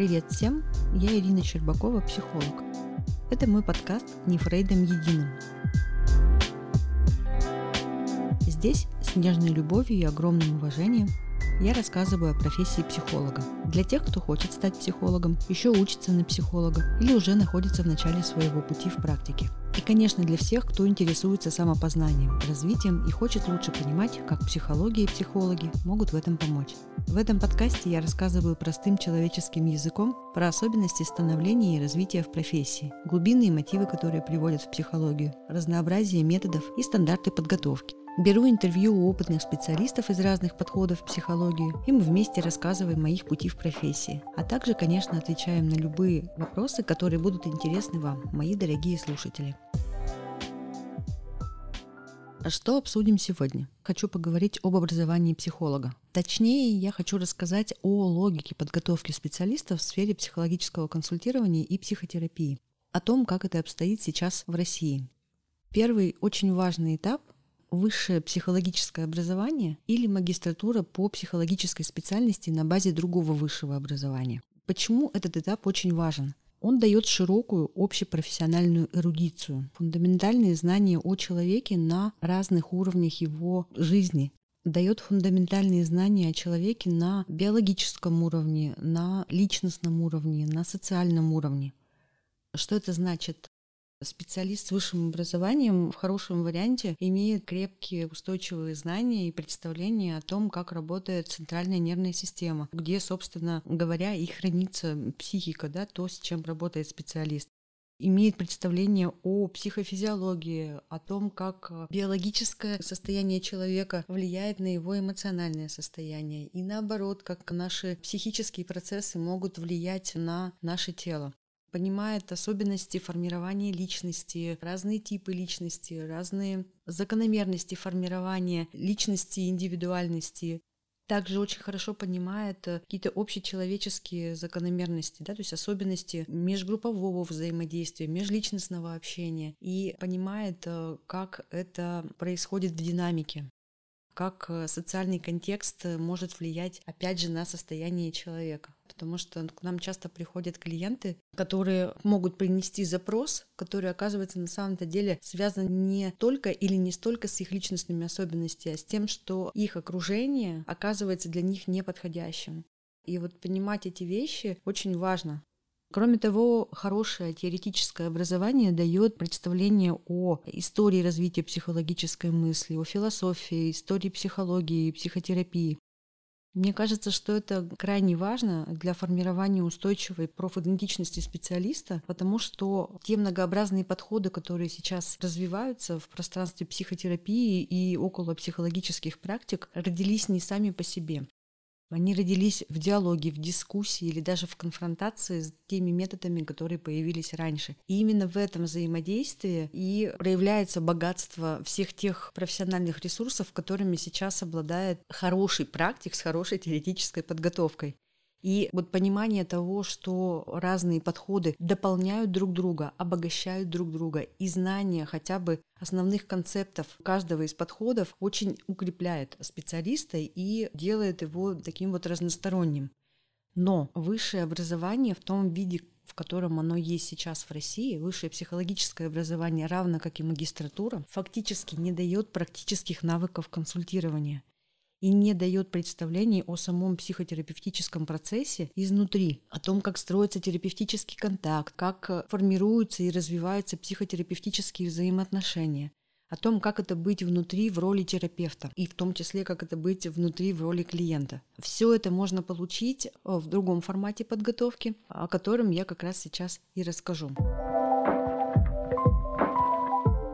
Привет всем, я Ирина Щербакова, психолог. Это мой подкаст «Не Фрейдом единым». Здесь с нежной любовью и огромным уважением я рассказываю о профессии психолога. Для тех, кто хочет стать психологом, еще учится на психолога или уже находится в начале своего пути в практике. И, конечно, для всех, кто интересуется самопознанием, развитием и хочет лучше понимать, как психология и психологи могут в этом помочь. В этом подкасте я рассказываю простым человеческим языком про особенности становления и развития в профессии, глубинные мотивы, которые приводят в психологию, разнообразие методов и стандарты подготовки. Беру интервью у опытных специалистов из разных подходов в психологию, и мы вместе рассказываем о их пути в профессии. А также, конечно, отвечаем на любые вопросы, которые будут интересны вам, мои дорогие слушатели. Что обсудим сегодня? Хочу поговорить об образовании психолога. Точнее, я хочу рассказать о логике подготовки специалистов в сфере психологического консультирования и психотерапии, о том, как это обстоит сейчас в России. Первый очень важный этап высшее психологическое образование или магистратура по психологической специальности на базе другого высшего образования. Почему этот этап очень важен? Он дает широкую общепрофессиональную эрудицию, фундаментальные знания о человеке на разных уровнях его жизни, дает фундаментальные знания о человеке на биологическом уровне, на личностном уровне, на социальном уровне. Что это значит? Специалист с высшим образованием в хорошем варианте имеет крепкие устойчивые знания и представления о том, как работает центральная нервная система, где, собственно говоря, и хранится психика, да, то, с чем работает специалист. Имеет представление о психофизиологии, о том, как биологическое состояние человека влияет на его эмоциональное состояние, и наоборот, как наши психические процессы могут влиять на наше тело понимает особенности формирования личности, разные типы личности, разные закономерности формирования личности, индивидуальности. Также очень хорошо понимает э, какие-то общечеловеческие закономерности, да, то есть особенности межгруппового взаимодействия, межличностного общения и понимает, э, как это происходит в динамике как э, социальный контекст может влиять, опять же, на состояние человека потому что к нам часто приходят клиенты, которые могут принести запрос, который оказывается на самом-то деле связан не только или не столько с их личностными особенностями, а с тем, что их окружение оказывается для них неподходящим. И вот понимать эти вещи очень важно. Кроме того, хорошее теоретическое образование дает представление о истории развития психологической мысли, о философии, истории психологии психотерапии. Мне кажется, что это крайне важно для формирования устойчивой профидентичности специалиста, потому что те многообразные подходы, которые сейчас развиваются в пространстве психотерапии и около психологических практик, родились не сами по себе. Они родились в диалоге, в дискуссии или даже в конфронтации с теми методами, которые появились раньше. И именно в этом взаимодействии и проявляется богатство всех тех профессиональных ресурсов, которыми сейчас обладает хороший практик с хорошей теоретической подготовкой. И вот понимание того, что разные подходы дополняют друг друга, обогащают друг друга, и знание хотя бы основных концептов каждого из подходов очень укрепляет специалиста и делает его таким вот разносторонним. Но высшее образование в том виде, в котором оно есть сейчас в России, высшее психологическое образование, равно как и магистратура, фактически не дает практических навыков консультирования и не дает представлений о самом психотерапевтическом процессе изнутри, о том, как строится терапевтический контакт, как формируются и развиваются психотерапевтические взаимоотношения, о том, как это быть внутри в роли терапевта, и в том числе, как это быть внутри в роли клиента. Все это можно получить э, в другом формате подготовки, о котором я как раз сейчас и расскажу.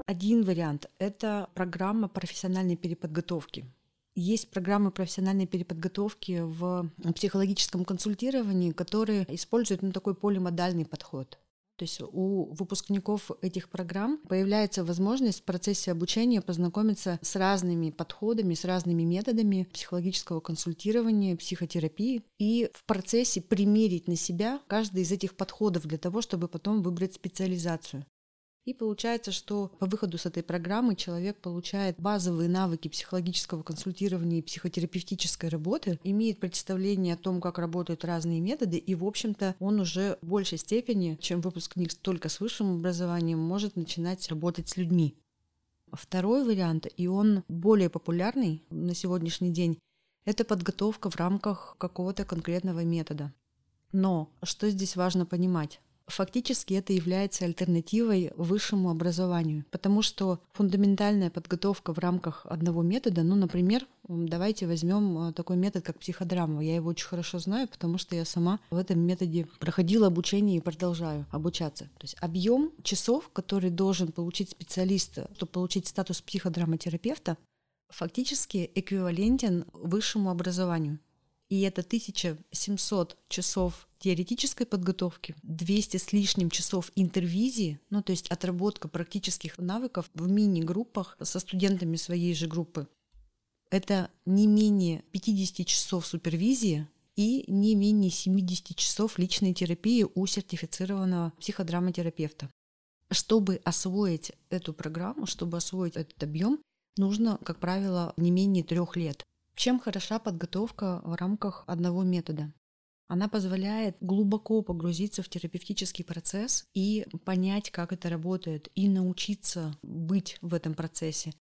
Один вариант – это программа профессиональной переподготовки. Есть программы профессиональной переподготовки в психологическом консультировании, которые используют ну, такой полимодальный подход. То есть у выпускников этих программ появляется возможность в процессе обучения познакомиться с разными подходами, с разными методами психологического консультирования, психотерапии и в процессе примерить на себя каждый из этих подходов для того, чтобы потом выбрать специализацию. И получается, что по выходу с этой программы человек получает базовые навыки психологического консультирования и психотерапевтической работы, имеет представление о том, как работают разные методы, и, в общем-то, он уже в большей степени, чем выпускник только с высшим образованием, может начинать работать с людьми. Второй вариант, и он более популярный на сегодняшний день, это подготовка в рамках какого-то конкретного метода. Но что здесь важно понимать? Фактически это является альтернативой высшему образованию, потому что фундаментальная подготовка в рамках одного метода, ну, например, давайте возьмем э, такой метод, как психодрама. Я его очень хорошо знаю, потому что я сама в этом методе проходила обучение и продолжаю обучаться. То есть объем часов, который должен получить специалист, чтобы получить статус психодраматерапевта, фактически эквивалентен высшему образованию. И это 1700 часов теоретической подготовки, 200 с лишним часов интервизии, ну то есть отработка практических навыков в мини-группах со студентами своей же группы. Это не менее 50 часов супервизии и не менее 70 часов личной терапии у сертифицированного психодраматерапевта. Чтобы освоить эту программу, чтобы освоить этот объем, нужно, как правило, не менее трех лет. Чем хороша подготовка в рамках одного метода? Она позволяет глубоко погрузиться в терапевтический процесс и понять, как это работает, и научиться быть в этом процессе.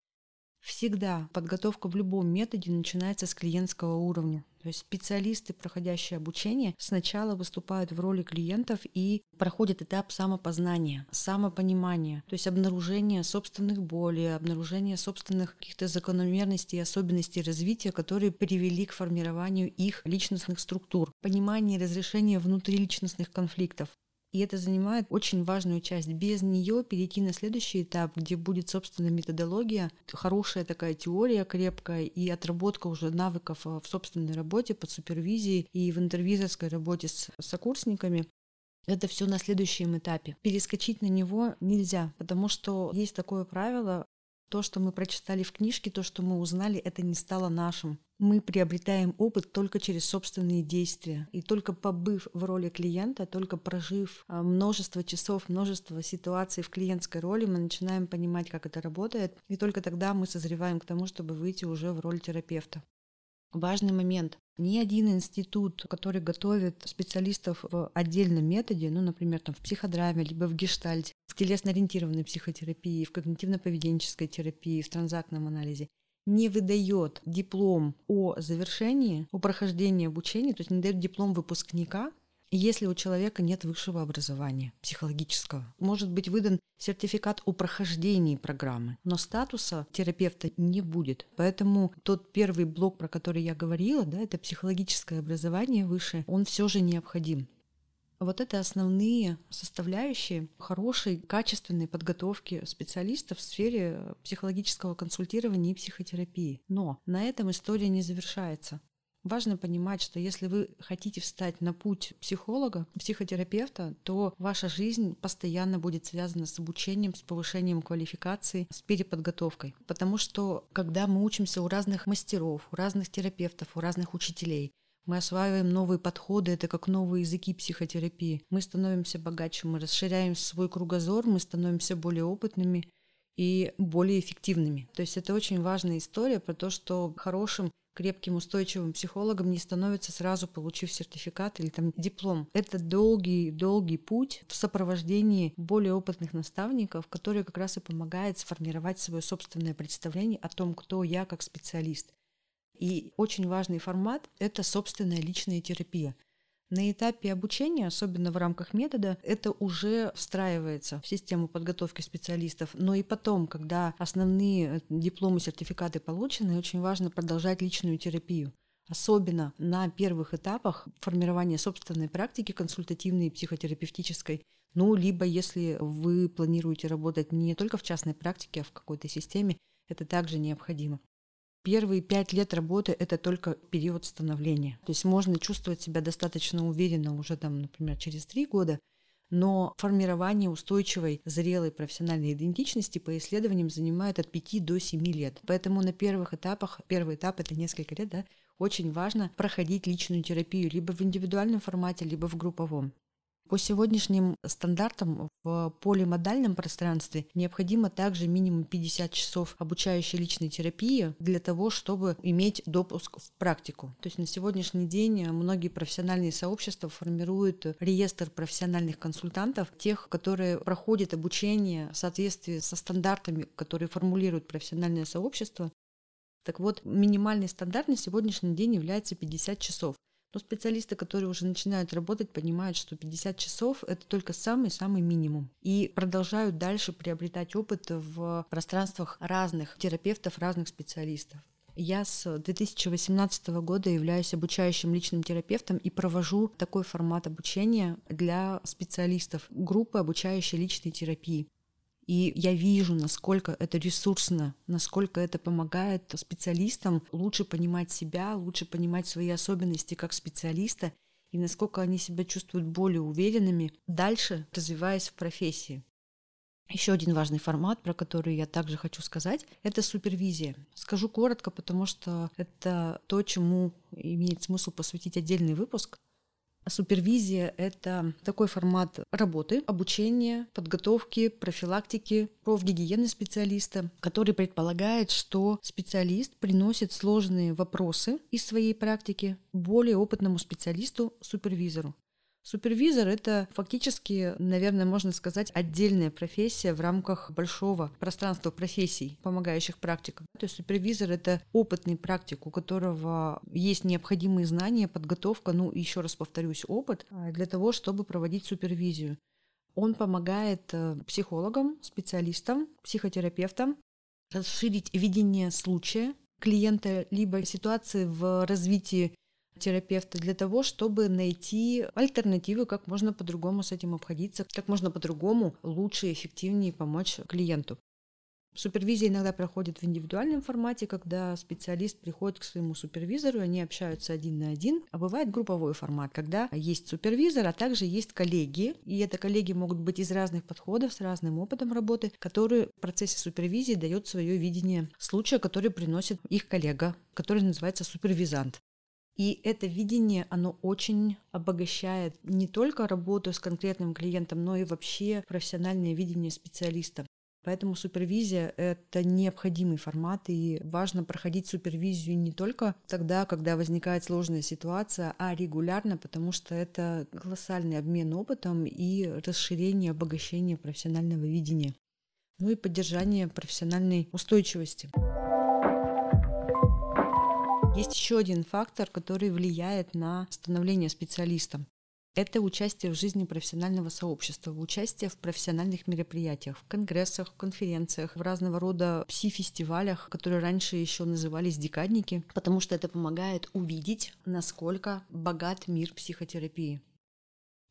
Всегда подготовка в любом методе начинается с клиентского уровня. То есть специалисты, проходящие обучение, сначала выступают в роли клиентов и проходят этап самопознания, самопонимания, то есть обнаружение собственных болей, обнаружение собственных каких-то закономерностей и особенностей развития, которые привели к формированию их личностных структур, понимание и разрешение внутриличностных конфликтов. И это занимает очень важную часть. Без нее перейти на следующий этап, где будет, собственно, методология, хорошая такая теория крепкая и отработка уже навыков э, в собственной работе под супервизией и в интервизорской работе с сокурсниками. Это все на следующем этапе. Перескочить на него нельзя, потому что есть такое правило, то, что мы прочитали в книжке, то, что мы узнали, это не стало нашим. Мы приобретаем опыт только через собственные действия. И только побыв в роли клиента, только прожив а, множество часов, множество ситуаций в клиентской роли, мы начинаем понимать, как это работает. И только тогда мы созреваем к тому, чтобы выйти уже в роль терапевта. Важный момент. Ни один институт, который готовит специалистов в отдельном методе, ну, например, там, в психодраме, либо в гештальте, в телесно-ориентированной психотерапии, в когнитивно-поведенческой терапии, в транзактном анализе, не выдает диплом о завершении, о прохождении обучения, то есть не дает диплом выпускника если у человека нет высшего образования психологического. Может быть выдан сертификат о прохождении программы, но статуса терапевта не будет. Поэтому тот первый блок, про который я говорила, да, это психологическое образование высшее, он все же необходим. Вот это основные составляющие хорошей, качественной подготовки специалистов в сфере психологического консультирования и психотерапии. Но на этом история не завершается. Важно понимать, что если вы хотите встать на путь психолога, психотерапевта, то ваша жизнь постоянно будет связана с обучением, с повышением квалификации, с переподготовкой. Потому что когда мы учимся у разных мастеров, у разных терапевтов, у разных учителей, мы осваиваем новые подходы, это как новые языки психотерапии. Мы становимся богаче, мы расширяем свой кругозор, мы становимся более опытными и более эффективными. То есть это очень важная история про то, что хорошим крепким, устойчивым психологом не становится сразу, получив сертификат или там диплом. Это долгий-долгий путь в сопровождении более опытных наставников, которые как раз и помогают сформировать свое собственное представление о том, кто я как специалист. И очень важный формат — это собственная личная терапия. На этапе обучения, особенно в рамках метода, это уже встраивается в систему подготовки специалистов. Но и потом, когда основные э, дипломы, сертификаты получены, очень важно продолжать личную терапию. Особенно на первых этапах формирования собственной практики консультативной и психотерапевтической. Ну, либо если вы планируете работать не только в частной практике, а в какой-то системе, это также необходимо. Первые пять лет работы — это только период становления. То есть можно чувствовать себя достаточно уверенно уже там, например, через три года, но формирование устойчивой, зрелой профессиональной идентичности по исследованиям занимает от 5 до 7 лет. Поэтому на первых этапах, первый этап — это несколько лет, да, очень важно проходить личную терапию либо в индивидуальном формате, либо в групповом. По сегодняшним стандартам в полимодальном пространстве необходимо также минимум 50 часов обучающей личной терапии для того, чтобы иметь допуск в практику. То есть на сегодняшний день многие профессиональные сообщества формируют реестр профессиональных консультантов, тех, которые проходят обучение в соответствии со стандартами, которые формулируют профессиональное сообщество. Так вот, минимальный стандарт на сегодняшний день является 50 часов. Но специалисты, которые уже начинают работать, понимают, что 50 часов — это только самый-самый минимум. И продолжают дальше приобретать опыт в пространствах разных терапевтов, разных специалистов. Я с 2018 года являюсь обучающим личным терапевтом и провожу такой формат обучения для специалистов группы обучающей личной терапии. И я вижу, насколько это ресурсно, насколько это помогает специалистам лучше понимать себя, лучше понимать свои особенности как специалиста и насколько они себя чувствуют более уверенными, дальше развиваясь в профессии. Еще один важный формат, про который я также хочу сказать, это супервизия. Скажу коротко, потому что это то, чему имеет смысл посвятить отдельный выпуск. Супервизия — это такой формат работы, обучения, подготовки, профилактики, профгигиены специалиста, который предполагает, что специалист приносит сложные вопросы из своей практики более опытному специалисту-супервизору. Супервизор — это фактически, наверное, можно сказать, отдельная профессия в рамках большого пространства профессий, помогающих практикам. То есть супервизор — это опытный практик, у которого есть необходимые знания, подготовка, ну, еще раз повторюсь, опыт а, для того, чтобы проводить супервизию. Он помогает э, психологам, специалистам, психотерапевтам расширить видение случая клиента, либо ситуации в развитии терапевта для того, чтобы найти альтернативы, как можно по-другому с этим обходиться, как можно по-другому лучше и эффективнее помочь клиенту. Супервизия иногда проходит в индивидуальном формате, когда специалист приходит к своему супервизору, они общаются один на один. А бывает групповой формат, когда есть супервизор, а также есть коллеги. И это коллеги могут быть из разных подходов, с разным опытом работы, которые в процессе супервизии дают свое видение случая, который приносит их коллега, который называется супервизант. И это видение, оно очень обогащает не только работу с конкретным клиентом, но и вообще профессиональное видение специалиста. Поэтому супервизия — это необходимый формат, и важно проходить супервизию не только тогда, когда возникает сложная ситуация, а регулярно, потому что это колоссальный обмен опытом и расширение, обогащение профессионального видения. Ну и поддержание профессиональной устойчивости. Есть еще один фактор, который влияет на становление специалистом. Это участие в жизни профессионального сообщества, участие в профессиональных мероприятиях, в конгрессах, в конференциях, в разного рода пси-фестивалях, которые раньше еще назывались декадники, потому что это помогает увидеть, насколько богат мир психотерапии.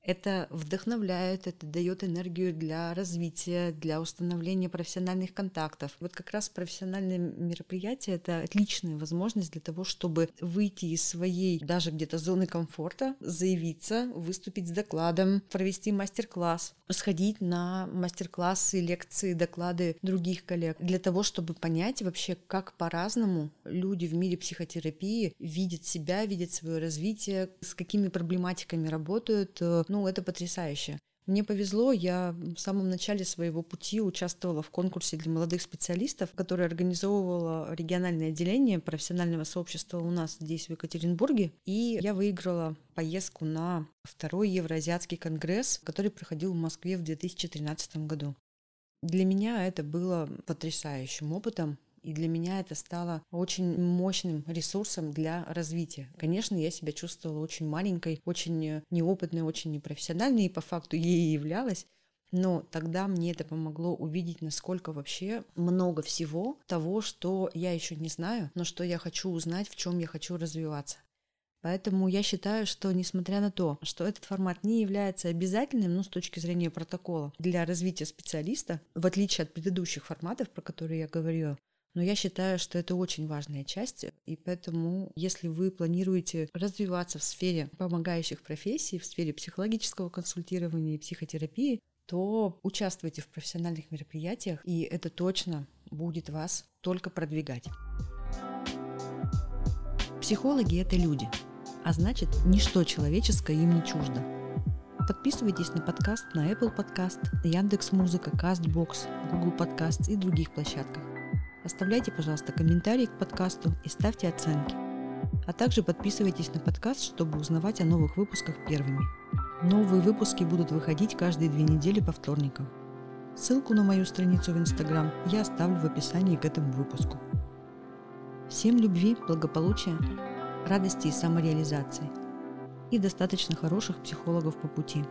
Это вдохновляет, это дает энергию для развития, для установления профессиональных контактов. Вот как раз профессиональные мероприятия — это отличная возможность для того, чтобы выйти из своей даже где-то зоны комфорта, заявиться, выступить с докладом, провести мастер-класс, сходить на мастер-классы, лекции, доклады других коллег, для того, чтобы понять вообще, как по-разному люди в мире психотерапии видят себя, видят свое развитие, с какими проблематиками работают, ну, это потрясающе. Мне повезло, я в самом начале своего пути участвовала в конкурсе для молодых специалистов, который организовывало региональное отделение профессионального сообщества у нас здесь, в Екатеринбурге. И я выиграла поездку на второй Евроазиатский конгресс, который проходил в Москве в 2013 году. Для меня это было потрясающим опытом. И для меня это стало очень мощным ресурсом для развития. Конечно, я себя чувствовала очень маленькой, очень неопытной, очень непрофессиональной, и по факту ей и являлась. Но тогда мне это помогло увидеть, насколько вообще много всего того, что я еще не знаю, но что я хочу узнать, в чем я хочу развиваться. Поэтому я считаю, что несмотря на то, что этот формат не является обязательным, ну, с точки зрения протокола для развития специалиста, в отличие от предыдущих форматов, про которые я говорю, но я считаю, что это очень важная часть, и поэтому, если вы планируете развиваться в сфере помогающих профессий, в сфере психологического консультирования и психотерапии, то участвуйте в профессиональных мероприятиях, и это точно будет вас только продвигать. Психологи — это люди, а значит, ничто человеческое им не чуждо. Подписывайтесь на подкаст на Apple Podcast, Яндекс Музыка, Castbox, Google Podcast и других площадках. Оставляйте, пожалуйста, комментарии к подкасту и ставьте оценки. А также подписывайтесь на подкаст, чтобы узнавать о новых выпусках первыми. Новые выпуски будут выходить каждые две недели по вторникам. Ссылку на мою страницу в Инстаграм я оставлю в описании к этому выпуску. Всем любви, благополучия, радости и самореализации. И достаточно хороших психологов по пути.